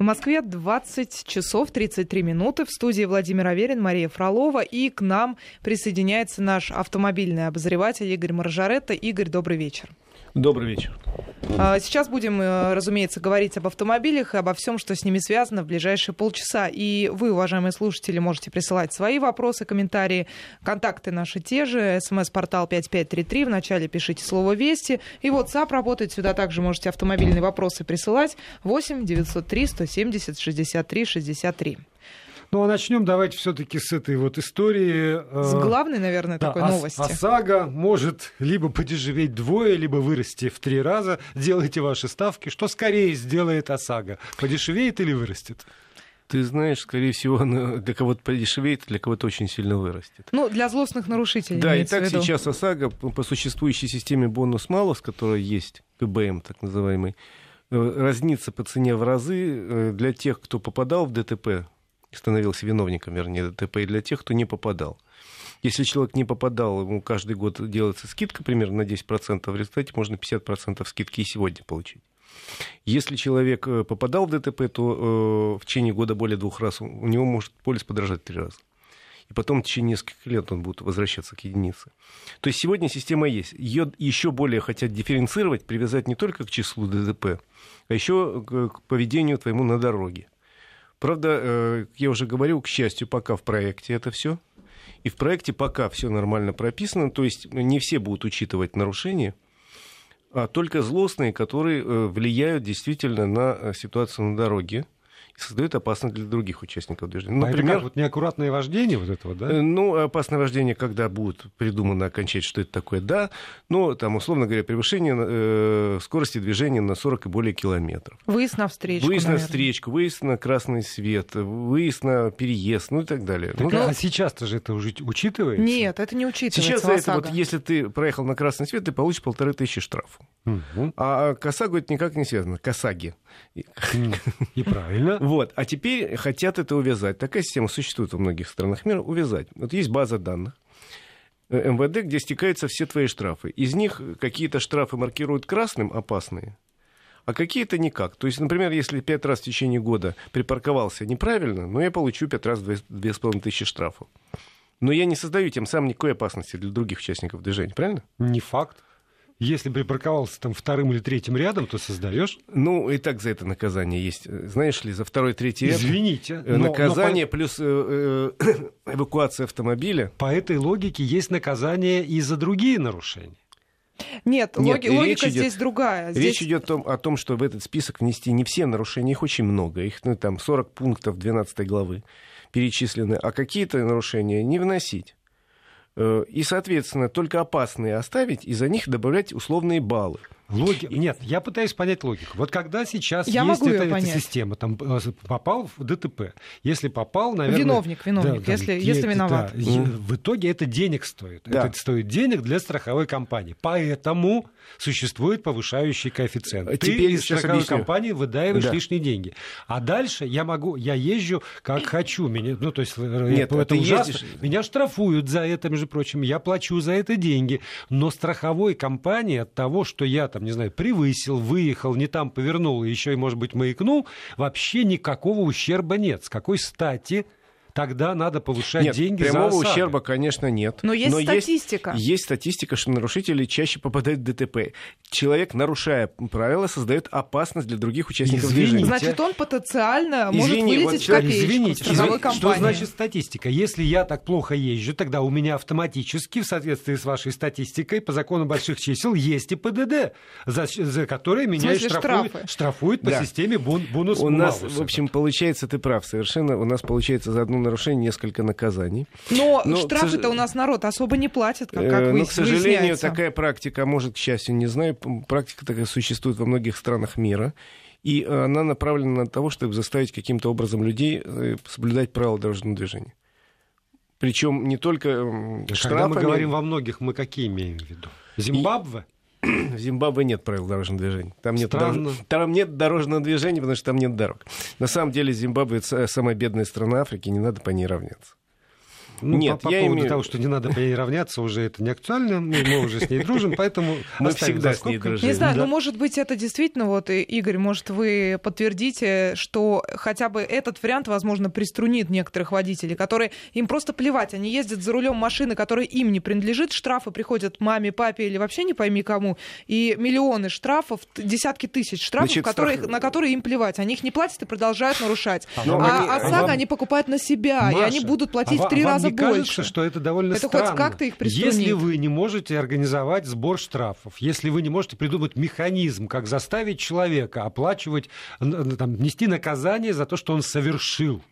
В Москве 20 часов 33 минуты. В студии Владимир Аверин, Мария Фролова. И к нам присоединяется наш автомобильный обозреватель Игорь Маржаретта. Игорь, добрый вечер. Добрый вечер. А, сейчас будем, э, разумеется, говорить об автомобилях и обо всем, что с ними связано в ближайшие полчаса. И вы, уважаемые слушатели, можете присылать свои вопросы, комментарии. Контакты наши те же. СМС-портал 5533. Вначале пишите слово «Вести». И WhatsApp работает. Сюда также можете автомобильные вопросы присылать. 8 903 170 63 63. Ну а начнем давайте все-таки с этой вот истории. Э, с главной, наверное, да, такой новости. ОСАГО может либо подешеветь вдвое, либо вырасти в три раза. Делайте ваши ставки. Что скорее сделает ОСАГО? Подешевеет или вырастет? Ты знаешь, скорее всего, для кого-то подешевеет, для кого-то очень сильно вырастет. Ну, для злостных нарушителей. Да, и так сейчас ОСАГО по существующей системе бонус-малус, которая есть, ПБМ так называемый, э, разнится по цене в разы э, для тех, кто попадал в ДТП становился виновником, вернее, ДТП, и для тех, кто не попадал. Если человек не попадал, ему каждый год делается скидка примерно на 10%, в результате можно 50% скидки и сегодня получить. Если человек э, попадал в ДТП, то э, в течение года более двух раз у него может полис подорожать три раза. И потом в течение нескольких лет он будет возвращаться к единице. То есть сегодня система есть. Ее еще более хотят дифференцировать, привязать не только к числу ДТП, а еще к поведению твоему на дороге. Правда, э, я уже говорил, к счастью, пока в проекте это все. И в проекте пока все нормально прописано, то есть не все будут учитывать нарушения, а только злостные, которые э, влияют действительно на э, ситуацию на дороге создает опасность для других участников движения. Ну, например, а вот неаккуратное вождение вот этого, да? Э, ну, опасное вождение, когда будет придумано окончательно, что это такое, да. Но там, условно говоря, превышение э, скорости движения на 40 и более километров. Выезд на встречку, Выезд наверное. на встречку, выезд на красный свет, выезд на переезд, ну и так далее. Так, ну, а сейчас-то же это уже учитывается? Нет, это не учитывается. Сейчас за это, вот, если ты проехал на красный свет, ты получишь полторы тысячи штрафов. Угу. А к ОСАГО это никак не связано. К ОСАГе. И правильно. Вот. А теперь хотят это увязать. Такая система существует во многих странах мира. Увязать. Вот есть база данных. Э, МВД, где стекаются все твои штрафы. Из них какие-то штрафы маркируют красным, опасные, а какие-то никак. То есть, например, если пять раз в течение года припарковался неправильно, ну, я получу пять раз две с половиной тысячи штрафов. Но я не создаю тем самым никакой опасности для других участников движения, правильно? Не факт. Если припарковался там вторым или третьим рядом, то создаешь. Ну, и так за это наказание есть. Знаешь ли, за второй, третий ряд... Извините. Э, наказание но, но плюс э, э, эвакуация автомобиля. По этой логике есть наказание и за другие нарушения. Нет, Нет логи, логика идет, здесь другая. Здесь... Речь идет о том, о том, что в этот список внести не все нарушения, их очень много. Их ну, там 40 пунктов 12 главы перечислены, а какие-то нарушения не вносить. Э, и, соответственно, только опасные оставить и за них добавлять условные баллы. Логи... Нет, я пытаюсь понять логику. Вот когда сейчас я есть эта, эта система, там э, попал в ДТП, если попал, наверное... Виновник, виновник, да, если, если виноват. Да, mm. В итоге это денег стоит. Да. Это стоит денег для страховой компании. Поэтому существует повышающий коэффициент. А Ты теперь из страховой объясню. компании выдаиваешь да. лишние деньги. А дальше я могу, я езжу как хочу. Меня, ну, то есть, э, Нет, это ужасно. Ездишь... Меня штрафуют за это, между прочим. Я плачу за это деньги. Но страховой компании от того, что я там там, не знаю, превысил, выехал, не там повернул, еще и, может быть, маякнул, вообще никакого ущерба нет. С какой стати тогда надо повышать нет, деньги прямого за ущерба, конечно, нет. Но есть Но статистика. Есть, есть статистика, что нарушители чаще попадают в ДТП. Человек, нарушая правила, создает опасность для других участников Извините. движения. Значит, он потенциально Извини, может вылететь вот человек, в копеечку Извините, извините что значит статистика? Если я так плохо езжу, тогда у меня автоматически, в соответствии с вашей статистикой, по закону больших чисел, есть и ПДД, за, за которые меня штрафуют, штрафуют по да. системе бон, бонус У нас, в общем, получается, ты прав совершенно, у нас получается за одну нарушение несколько наказаний. Но, Но штрафы-то сож... у нас народ особо не платит, как, как э, Но, к сожалению, такая практика, может, к счастью, не знаю, практика такая существует во многих странах мира. И она направлена на то, чтобы заставить каким-то образом людей э, соблюдать правила дорожного движения. Причем не только штрафами... Когда мы говорим во многих, мы какие имеем в виду? Зимбабве? В Зимбабве нет правил дорожного движения. Там нет, дорож... там нет дорожного движения, потому что там нет дорог. На самом деле Зимбабве самая бедная страна Африки, не надо по ней равняться. Ну, Нет, по, по я поводу имею... того, что не надо по ней равняться, уже это не актуально, мы, мы уже с ней дружим, поэтому мы всегда с ней дружим. Не знаю, да. но может быть это действительно, вот, Игорь, может вы подтвердите, что хотя бы этот вариант, возможно, приструнит некоторых водителей, которые им просто плевать, они ездят за рулем машины, которая им не принадлежит, штрафы приходят маме, папе или вообще не пойми кому, и миллионы штрафов, десятки тысяч штрафов, Значит, которые, штраф... на которые им плевать, они их не платят и продолжают нарушать. А, а, а САГ они покупают на себя, Маша, и они будут платить а в три раза не больше. кажется, что это довольно это странно? хоть как-то их Если вы не можете организовать сбор штрафов, если вы не можете придумать механизм, как заставить человека оплачивать, там, нести наказание за то, что он совершил,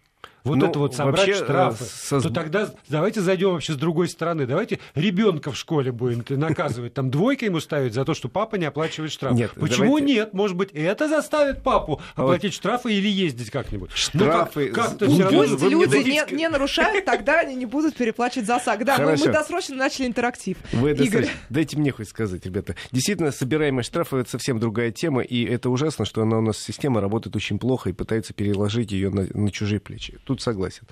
вот ну, это вот собрать вообще, штрафы, со... то тогда давайте зайдем вообще с другой стороны. Давайте ребенка в школе будем наказывать, там двойка ему ставить за то, что папа не оплачивает штраф. Нет, Почему давайте... нет? Может быть, это заставит папу а оплатить вот... штрафы или ездить как-нибудь. Ну, штрафы. Ну, как, как-то все равно... Пусть люди дадите... не, не нарушают, тогда они не будут переплачивать за САГ. Да, мы, мы досрочно начали интерактив. Вы Игорь. Дайте мне хоть сказать, ребята. Действительно, собираемость штрафов это совсем другая тема, и это ужасно, что она у нас система работает очень плохо и пытается переложить ее на, на чужие плечи. Тут тут согласен.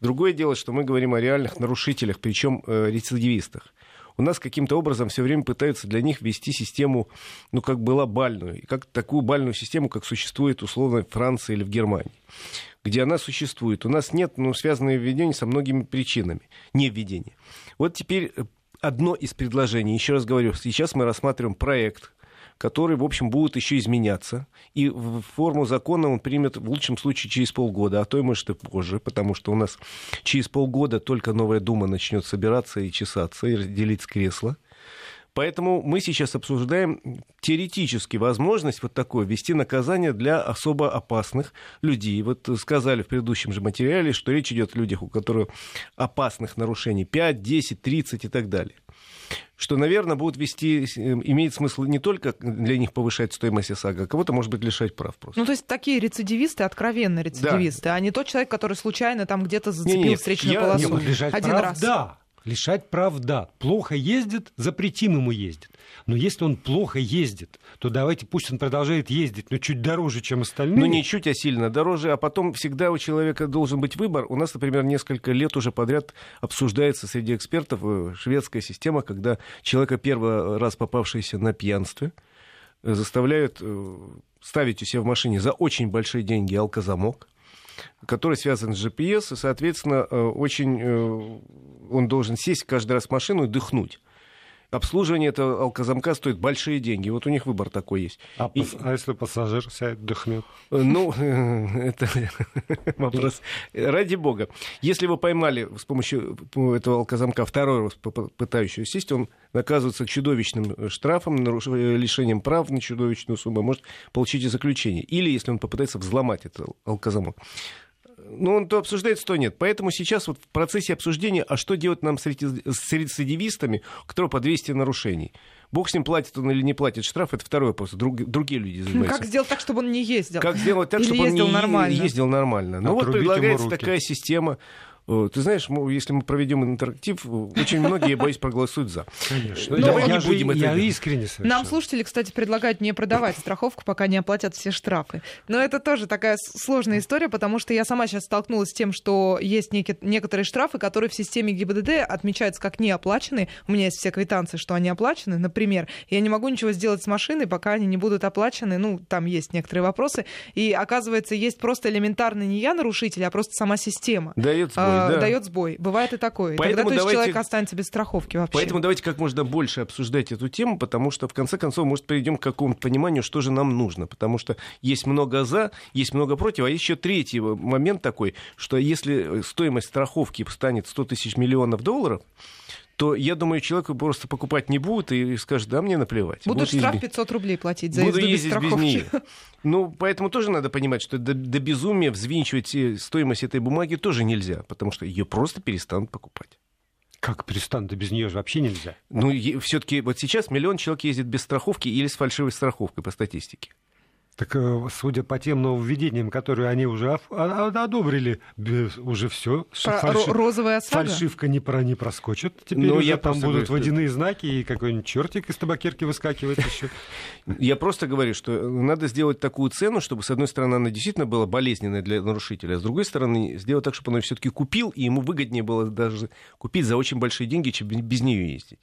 Другое дело, что мы говорим о реальных нарушителях, причем э, рецидивистах. У нас каким-то образом все время пытаются для них ввести систему, ну, как была бальную, как такую бальную систему, как существует условно в Франции или в Германии, где она существует. У нас нет, ну, связанное введение со многими причинами, не введения. Вот теперь э, одно из предложений, еще раз говорю, сейчас мы рассматриваем проект, который, в общем, будет еще изменяться. И форму закона он примет в лучшем случае через полгода, а то и, может, и позже, потому что у нас через полгода только новая Дума начнет собираться и чесаться, и разделить кресла. Поэтому мы сейчас обсуждаем теоретически возможность вот такое ввести наказание для особо опасных людей. Вот сказали в предыдущем же материале, что речь идет о людях, у которых опасных нарушений 5, 10, 30 и так далее что, наверное, будут вести, эм, имеет смысл не только для них повышать стоимость ОСАГО, а кого-то, может быть, лишать прав просто. Ну, то есть такие рецидивисты, откровенно рецидивисты, да. а не тот человек, который случайно там где-то зацепил не, не, встречную я, полосу не, лишать один прав, раз. Да, Лишать прав, да. Плохо ездит, запретим ему ездить. Но если он плохо ездит, то давайте пусть он продолжает ездить, но чуть дороже, чем остальные. Ну, не чуть, а сильно дороже. А потом всегда у человека должен быть выбор. У нас, например, несколько лет уже подряд обсуждается среди экспертов э, шведская система, когда человека первый раз попавшийся на пьянстве э, заставляют э, ставить у себя в машине за очень большие деньги алкозамок который связан с GPS, и, соответственно, очень он должен сесть каждый раз в машину и дыхнуть обслуживание этого алкозамка стоит большие деньги. Вот у них выбор такой есть. А, и... а если пассажир сядет, дыхнет? Ну, это вопрос. Ради бога. Если вы поймали с помощью этого алкозамка второй раз пытающего сесть, он наказывается чудовищным штрафом, лишением прав на чудовищную сумму, может получить и заключение. Или если он попытается взломать этот алкозамок ну, он то обсуждается, то нет. Поэтому сейчас вот в процессе обсуждения, а что делать нам с рецидивистами, у которого по 200 нарушений? Бог с ним, платит он или не платит штраф, это второй вопрос. Друг, другие люди занимаются. Как сделать так, чтобы он не ездил? Как сделать так, или чтобы он не нормально? ездил нормально? Ну, вот предлагается такая система Э, ты знаешь, если мы проведем интерактив, очень многие, я боюсь, проголосуют за. Конечно. Но Давай я не будем это я искренне совершенно. Нам слушатели, кстати, предлагают не продавать страховку, пока не оплатят все штрафы. Но это тоже такая сложная история, потому что я сама сейчас столкнулась с тем, что есть некие, некоторые штрафы, которые в системе ГИБДД отмечаются как неоплаченные. У меня есть все квитанции, что они оплачены, например. Я не могу ничего сделать с машиной, пока они не будут оплачены. Ну, там есть некоторые вопросы. И оказывается, есть просто элементарно не я нарушитель, а просто сама система. Дает сбой да. дает сбой. Бывает и такое. Поэтому Тогда, то есть, давайте... человек останется без страховки вообще. Поэтому давайте как можно больше обсуждать эту тему, потому что, в конце концов, может, перейдем к какому-то пониманию, что же нам нужно. Потому что есть много за, есть много против, а еще третий момент такой, что если стоимость страховки станет 100 тысяч миллионов долларов, то я думаю, человек просто покупать не будет и скажет, да, мне наплевать. Будут штраф ездить... 500 рублей платить за Буду ездить без, без нее. Ну, поэтому тоже надо понимать, что до, до безумия взвинчивать стоимость этой бумаги тоже нельзя, потому что ее просто перестанут покупать. Как перестанут? Да без нее же вообще нельзя. Ну, все-таки вот сейчас миллион человек ездит без страховки или с фальшивой страховкой по статистике. Так, э, судя по тем нововведениям, которые они уже одобрили, уже все. Фальши... Розовая осада? Фальшивка не, про... не проскочит. Теперь Но ну, я там будут говорю, водяные что... знаки, и какой-нибудь чертик из табакерки выскакивает еще. Я просто говорю, что надо сделать такую цену, чтобы, с одной стороны, она действительно была болезненная для нарушителя, а с другой стороны, сделать так, чтобы он ее все-таки купил, и ему выгоднее было даже купить за очень большие деньги, чем без нее ездить.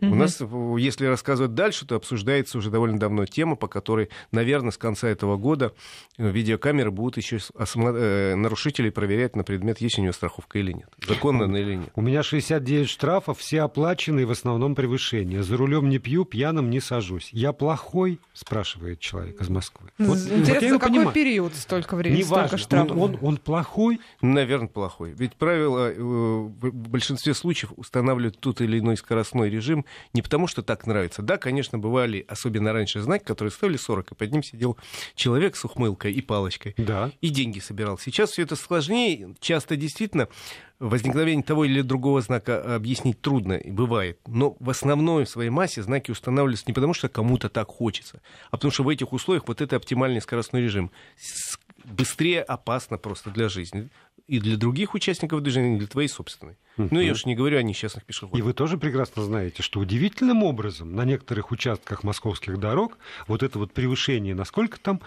Угу. У нас, если рассказывать дальше, то обсуждается уже довольно давно тема, по которой, наверное, с конца этого года э, видеокамеры будут еще э, нарушителей проверять на предмет, есть у него страховка или нет. Законно она или нет. У меня 69 штрафов, все оплаченные, в основном превышение. За рулем не пью, пьяным не сажусь. Я плохой, спрашивает человек из Москвы. Вот, Интересно, вот какой понимаю. период столько времени, не столько штрафов? Он, он, он плохой? Наверное, плохой. Ведь правила э, в большинстве случаев устанавливают тот или иной скоростной режим не потому, что так нравится. Да, конечно, бывали, особенно раньше, знаки, которые стоили 40, и под ним сидел человек с ухмылкой и палочкой. Да. И деньги собирал. Сейчас все это сложнее. Часто действительно возникновение того или другого знака объяснить трудно, и бывает. Но в основной своей массе знаки устанавливаются не потому, что кому-то так хочется, а потому что в этих условиях вот это оптимальный скоростной режим. Быстрее опасно просто для жизни и для других участников движения, и для твоей собственной. Uh-huh. Ну, я уж не говорю о несчастных пешеходах. И вы тоже прекрасно знаете, что удивительным образом на некоторых участках московских дорог вот это вот превышение, насколько там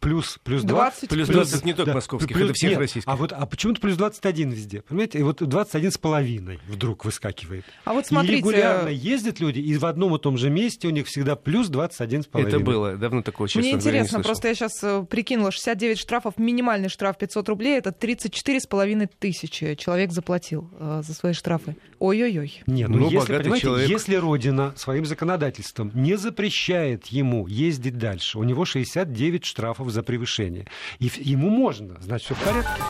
плюс, плюс 20. Плюс 20 плюс, не только да, московских, плюс, это всех нет, российских. А, вот, а почему-то плюс 21 везде? Понимаете? И вот 21 с половиной вдруг выскакивает. А вот смотрите... И регулярно ездят люди, и в одном и том же месте у них всегда плюс 21 с половиной. Это было. Давно такого, честно Мне интересно, просто я сейчас э, прикинула, 69 штрафов, минимальный штраф 500 рублей, это 34 с половиной тысячи человек заплатил э, за свои штрафы. Ой-ой-ой. Нет, ну, ну если, понимаете, человек... если Родина своим законодательством не запрещает ему ездить дальше, у него 69 штрафов за превышение. И ему можно, значит, все в порядке.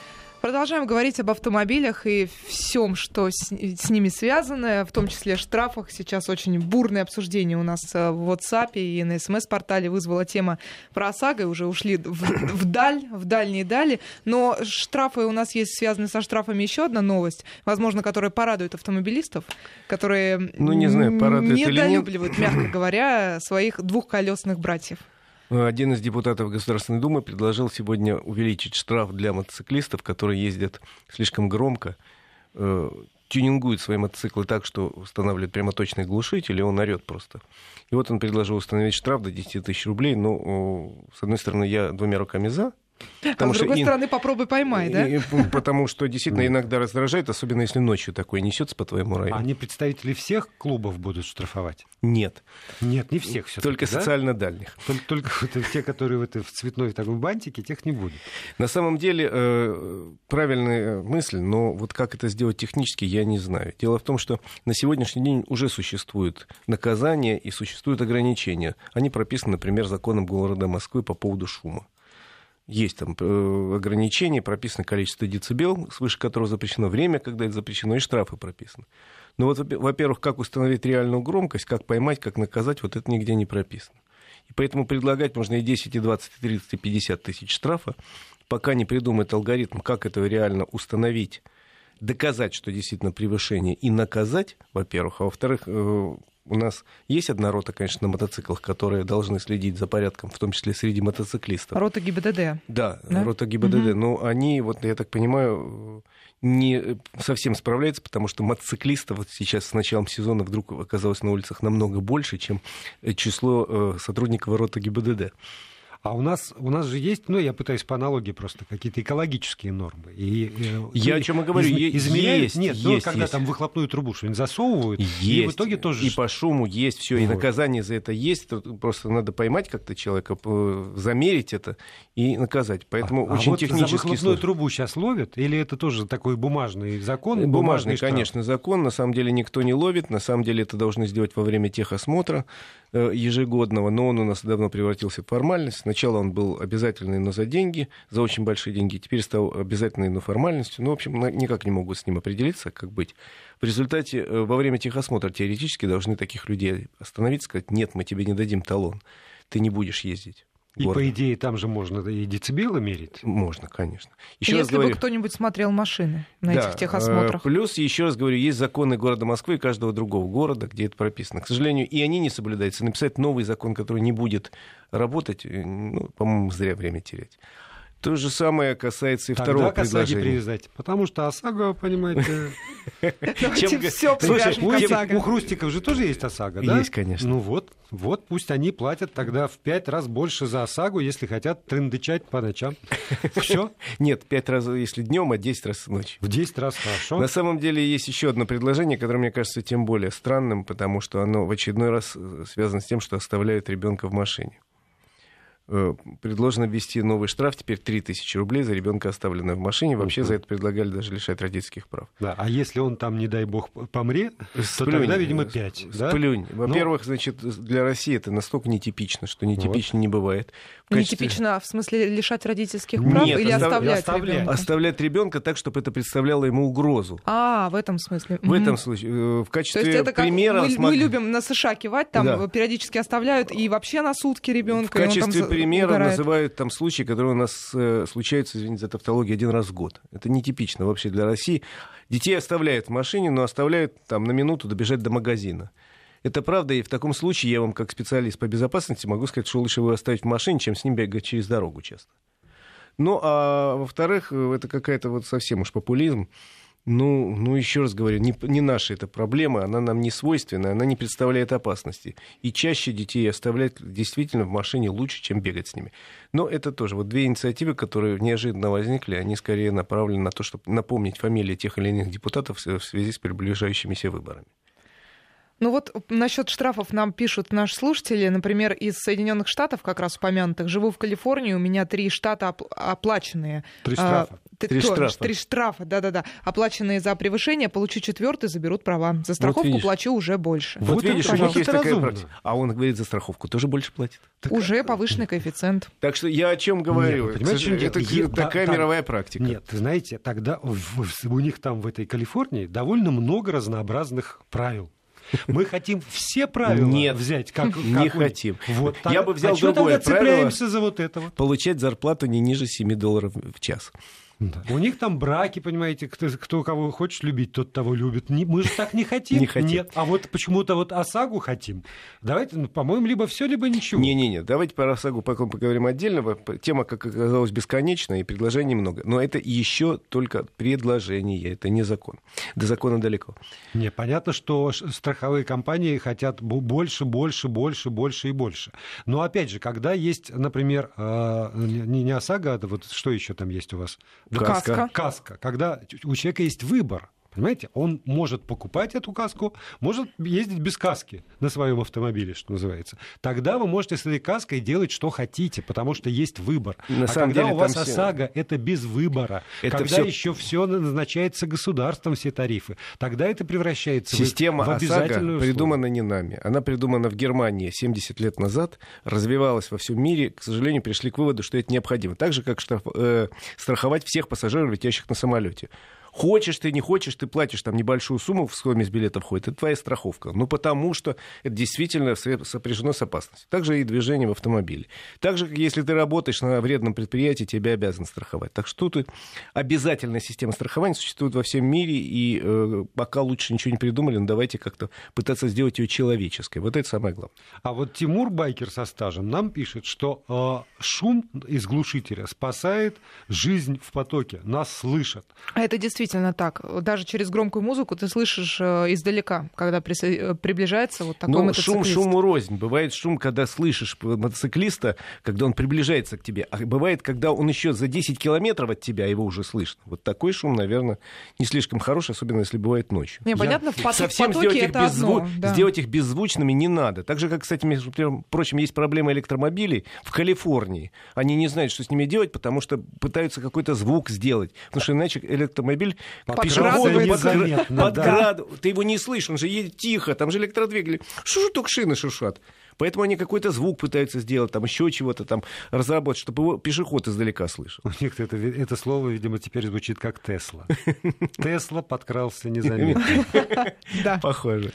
Продолжаем говорить об автомобилях и всем, что с, с ними связано, в том числе штрафах. Сейчас очень бурное обсуждение у нас э, в WhatsApp и на СМС-портале вызвала тема про ОСАГО, уже ушли в, вдаль, в дальние дали. Но штрафы у нас есть связаны со штрафами еще одна новость, возможно, которая порадует автомобилистов, которые ну, не знаю, порадует недолюбливают, мягко говоря, своих двухколесных братьев. Один из депутатов Государственной Думы предложил сегодня увеличить штраф для мотоциклистов, которые ездят слишком громко, э, тюнингуют свои мотоциклы так, что устанавливают прямоточный глушитель, и он орет просто. И вот он предложил установить штраф до 10 тысяч рублей. Ну, с одной стороны, я двумя руками за, Потому а с другой стороны, попробуй поймай, да? И, потому что действительно иногда раздражает, особенно если ночью такое несется по твоему району. А они представители всех клубов будут штрафовать? Нет. Нет, не всех все Только да? социально дальних. Только, только вот, те, которые вот в цветной такой бантике, тех не будет. На самом деле, э, правильная мысль, но вот как это сделать технически, я не знаю. Дело в том, что на сегодняшний день уже существуют наказания и существуют ограничения. Они прописаны, например, законом города Москвы по поводу шума есть там э, ограничения, прописано количество децибел, свыше которого запрещено время, когда это запрещено, и штрафы прописаны. Но вот, во-первых, как установить реальную громкость, как поймать, как наказать, вот это нигде не прописано. И поэтому предлагать можно и 10, и 20, и 30, и 50 тысяч штрафа, пока не придумает алгоритм, как это реально установить, доказать, что действительно превышение, и наказать, во-первых, а во-вторых, э, у нас есть одна рота, конечно, на мотоциклах, которые должны следить за порядком, в том числе среди мотоциклистов. Рота ГИБДД. Да, да? рота ГИБДД. Угу. Но они, вот я так понимаю, не совсем справляются, потому что мотоциклистов вот сейчас с началом сезона вдруг оказалось на улицах намного больше, чем число э, сотрудников рота ГИБДД. А у нас, у нас же есть, ну, я пытаюсь по аналогии просто, какие-то экологические нормы. И, э, я о чем и говорю, из, измеряют, есть, нет, есть, ну, когда есть. там выхлопную трубу что-нибудь засовывают, есть. и в итоге тоже... И по шуму есть все, вот. и наказание за это есть, просто надо поймать как-то человека, замерить это и наказать. Поэтому а, очень а вот технически за выхлопную сложно. трубу сейчас ловят, или это тоже такой бумажный закон? Бумажный, бумажный конечно, закон, на самом деле никто не ловит, на самом деле это должны сделать во время техосмотра э, ежегодного, но он у нас давно превратился в формальность. Сначала он был обязательный, но за деньги, за очень большие деньги, теперь стал обязательной, но формальностью. Ну, в общем, никак не могут с ним определиться, как быть. В результате э, во время техосмотра теоретически должны таких людей остановить, сказать, нет, мы тебе не дадим талон, ты не будешь ездить. И, города. по идее, там же можно и децибелы мерить? Можно, конечно. Еще Если говорю, бы кто-нибудь смотрел машины на да, этих техосмотрах. Плюс, еще раз говорю, есть законы города Москвы и каждого другого города, где это прописано. К сожалению, и они не соблюдаются. Написать новый закон, который не будет работать, э, ну, по-моему, зря время терять. То же самое касается и Тогда второго к предложения. привязать, потому что ОСАГО, понимаете... все Слушай, у Хрустиков же тоже есть ОСАГО, да? Есть, конечно. Ну вот, вот пусть они платят тогда в пять раз больше за ОСАГО, если хотят трындычать по ночам. Все? Нет, пять раз, если днем, а десять раз ночью. В десять раз хорошо. На самом деле есть еще одно предложение, которое мне кажется тем более странным, потому что оно в очередной раз э, связано с тем, что оставляют ребенка в машине. Э, предложено ввести новый штраф, теперь 3000 рублей за ребенка, оставленного в машине. Вообще за это предлагали даже лишать родительских прав. Да, а если он там, не дай бог, помрет, то тогда, видимо, 5. Да? Сплюнь. Ну, Во-первых, ну... значит, для России это настолько нетипично, что нетипично вот. не бывает. В качестве... Нетипично в смысле лишать родительских прав Нет, или остав... оставлять, оставлять ребенка? Оставлять ребенка так, чтобы это представляло ему угрозу. А, в этом смысле. В этом случае. Э, в качестве То есть это как примера... Мы, смог... мы любим на США кивать, там да. периодически оставляют и вообще на сутки ребенка. В качестве примера угорает. называют там случаи, которые у нас э, случаются, извините за тавтологию, один раз в год. Это нетипично вообще для России. Детей оставляют в машине, но оставляют там на минуту добежать до магазина. Это правда, и в таком случае я вам, как специалист по безопасности, могу сказать, что лучше его оставить в машине, чем с ним бегать через дорогу часто. Ну, а во-вторых, э, это какая-то вот совсем уж популизм. Ну, ну еще раз говорю, не, не наша эта проблема, она нам не свойственна, она не представляет опасности. И чаще детей оставлять действительно в машине лучше, чем бегать с ними. Но это тоже вот две инициативы, которые неожиданно возникли, они скорее направлены на то, чтобы напомнить фамилии тех или иных депутатов в связи с приближающимися выборами. Ну вот насчет штрафов нам пишут наши слушатели, например, из Соединенных Штатов, как раз упомянутых. Живу в Калифорнии, у меня три штата оп- оплаченные. Три штрафа. Три, то, штрафа. Три штрафа, да-да-да. Оплаченные за превышение, получу четвертый, заберут права. За страховку вот плачу уже больше. Вот, вот видишь, у них есть такая практика. А он говорит, за страховку тоже больше платит. Так, уже повышенный коэффициент. Так что я о чем говорю? Нет, понимаете, это я, такая там, мировая практика. Нет, знаете, тогда у них там в этой Калифорнии довольно много разнообразных правил. Мы хотим все правила Нет, взять. Как, не как хотим. Вот, Я бы взял а другое правило. цепляемся за вот этого? Получать зарплату не ниже 7 долларов в час. Да. У них там браки, понимаете, кто, кто кого хочет любить, тот того любит. Не, мы же так не хотим. Не хотим. Нет. А вот почему-то вот ОСАГу хотим. Давайте, ну, по-моему, либо все, либо ничего. Не-не-не, давайте про ОСАГу поговорим отдельно. Тема, как оказалось, бесконечная, и предложений много. Но это еще только предложение, это не закон. До закона далеко. Не, понятно, что страховые компании хотят больше, больше, больше, больше и больше. Но опять же, когда есть, например, а, не, не ОСАГО, а вот что еще там есть у вас? Каска. Каска. Когда у человека есть выбор. Понимаете, он может покупать эту каску, может ездить без каски на своем автомобиле, что называется. Тогда вы можете с этой каской делать, что хотите, потому что есть выбор. На а самом когда деле, у вас все... ОСАГО, это без выбора. Это когда все... еще все назначается государством, все тарифы, тогда это превращается Система в, в обязательную ОСАГО придумана не нами. Она придумана в Германии 70 лет назад, развивалась во всем мире. К сожалению, пришли к выводу, что это необходимо. Так же, как штраф... э, страховать всех пассажиров, летящих на самолете. Хочешь ты, не хочешь, ты платишь там небольшую сумму, в стоимость билета входит. Это твоя страховка. Ну, потому что это действительно сопряжено с опасностью. Также и движение в автомобиле. Также, если ты работаешь на вредном предприятии, тебя обязан страховать. Так что тут обязательная система страхования существует во всем мире, и э, пока лучше ничего не придумали, но давайте как-то пытаться сделать ее человеческой. Вот это самое главное. А вот Тимур Байкер со стажем нам пишет, что э, шум из глушителя спасает жизнь в потоке. Нас слышат. А это действительно действительно так. Даже через громкую музыку ты слышишь э, издалека, когда э, приближается вот такой ну, мотоциклист. шум шуму рознь. Бывает шум, когда слышишь мотоциклиста, когда он приближается к тебе. А бывает, когда он еще за 10 километров от тебя, его уже слышно. Вот такой шум, наверное, не слишком хороший, особенно если бывает ночью. Не, понятно, в потоке Совсем сделать их, беззву... одно, да. сделать их беззвучными не надо. Так же, как, кстати, между прочим, есть проблема электромобилей в Калифорнии. Они не знают, что с ними делать, потому что пытаются какой-то звук сделать. Потому что иначе электромобиль Пешеходы подград... да. Ты его не слышишь, он же едет тихо, там же электродвигатели. Шушу только шины шуршат. Поэтому они какой-то звук пытаются сделать, там еще чего-то там разработать, чтобы его пешеход издалека слышал. У них это, это слово, видимо, теперь звучит как Тесла. Тесла подкрался незаметно. Да. Похоже.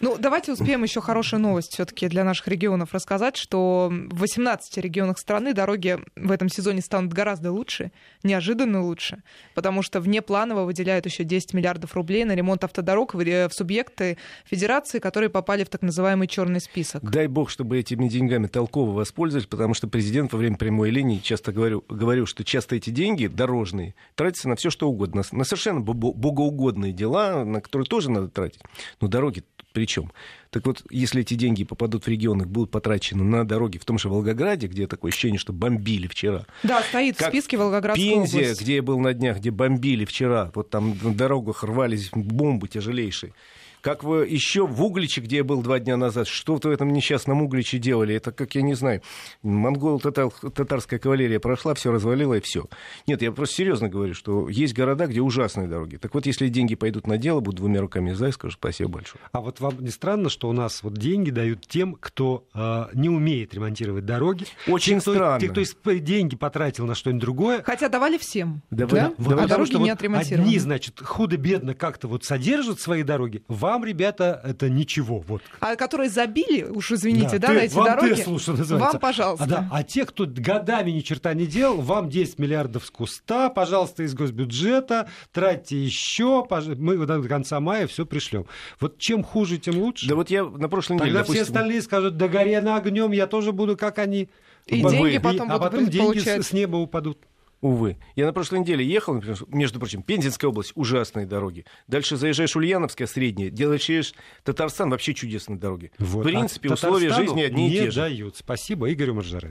Ну, давайте успеем еще хорошую новость все-таки для наших регионов рассказать, что в 18 регионах страны дороги в этом сезоне станут гораздо лучше, неожиданно лучше, потому что внепланово выделяют еще 10 миллиардов рублей на ремонт автодорог в субъекты федерации, которые попали в так называемый черный список. Дай бог, чтобы этими деньгами толково воспользовались, потому что президент во время прямой линии часто говорил, говорил что часто эти деньги дорожные тратятся на все что угодно, на совершенно богоугодные дела, на которые тоже надо тратить. Но дороги причем. Так вот, если эти деньги попадут в регионы, будут потрачены на дороги в том же Волгограде, где такое ощущение, что бомбили вчера. Да, стоит в списке Волгоградской Пензе, области. где я был на днях, где бомбили вчера, вот там на дорогах рвались бомбы тяжелейшие как вы еще в Угличе, где я был два дня назад, что-то в этом несчастном Угличе делали. Это, как я не знаю, монгол-татарская кавалерия прошла, все развалила и все. Нет, я просто серьезно говорю, что есть города, где ужасные дороги. Так вот, если деньги пойдут на дело, буду двумя руками за и скажу спасибо большое. А вот вам не странно, что у нас вот деньги дают тем, кто э, не умеет ремонтировать дороги? Очень те, странно. Те, кто деньги потратил на что-нибудь другое. Хотя давали всем. Давали, да? Вот, а дороги не отремонтированы. Одни, значит, худо-бедно как-то вот содержат свои дороги, вам, ребята, это ничего. Вот. А которые забили, уж извините, да, да на эти дороги, Теслу, что называется. вам, пожалуйста. А, да, а те, кто годами ни черта не делал, вам 10 миллиардов с куста, пожалуйста, из госбюджета, тратьте еще, мы до конца мая все пришлем. Вот чем хуже, тем лучше. Да вот я на прошлой неделе, Тогда допустим... все остальные скажут, да горе на огнем, я тоже буду как они. И деньги потом и, будут а потом деньги получать. с неба упадут. Увы. Я на прошлой неделе ехал, между прочим, Пензенская область, ужасные дороги. Дальше заезжаешь Ульяновская, средняя, делаешь Татарстан, вообще чудесные дороги. Вот. В принципе, а условия жизни одни и те же. дают. Спасибо Игорю Маржаре.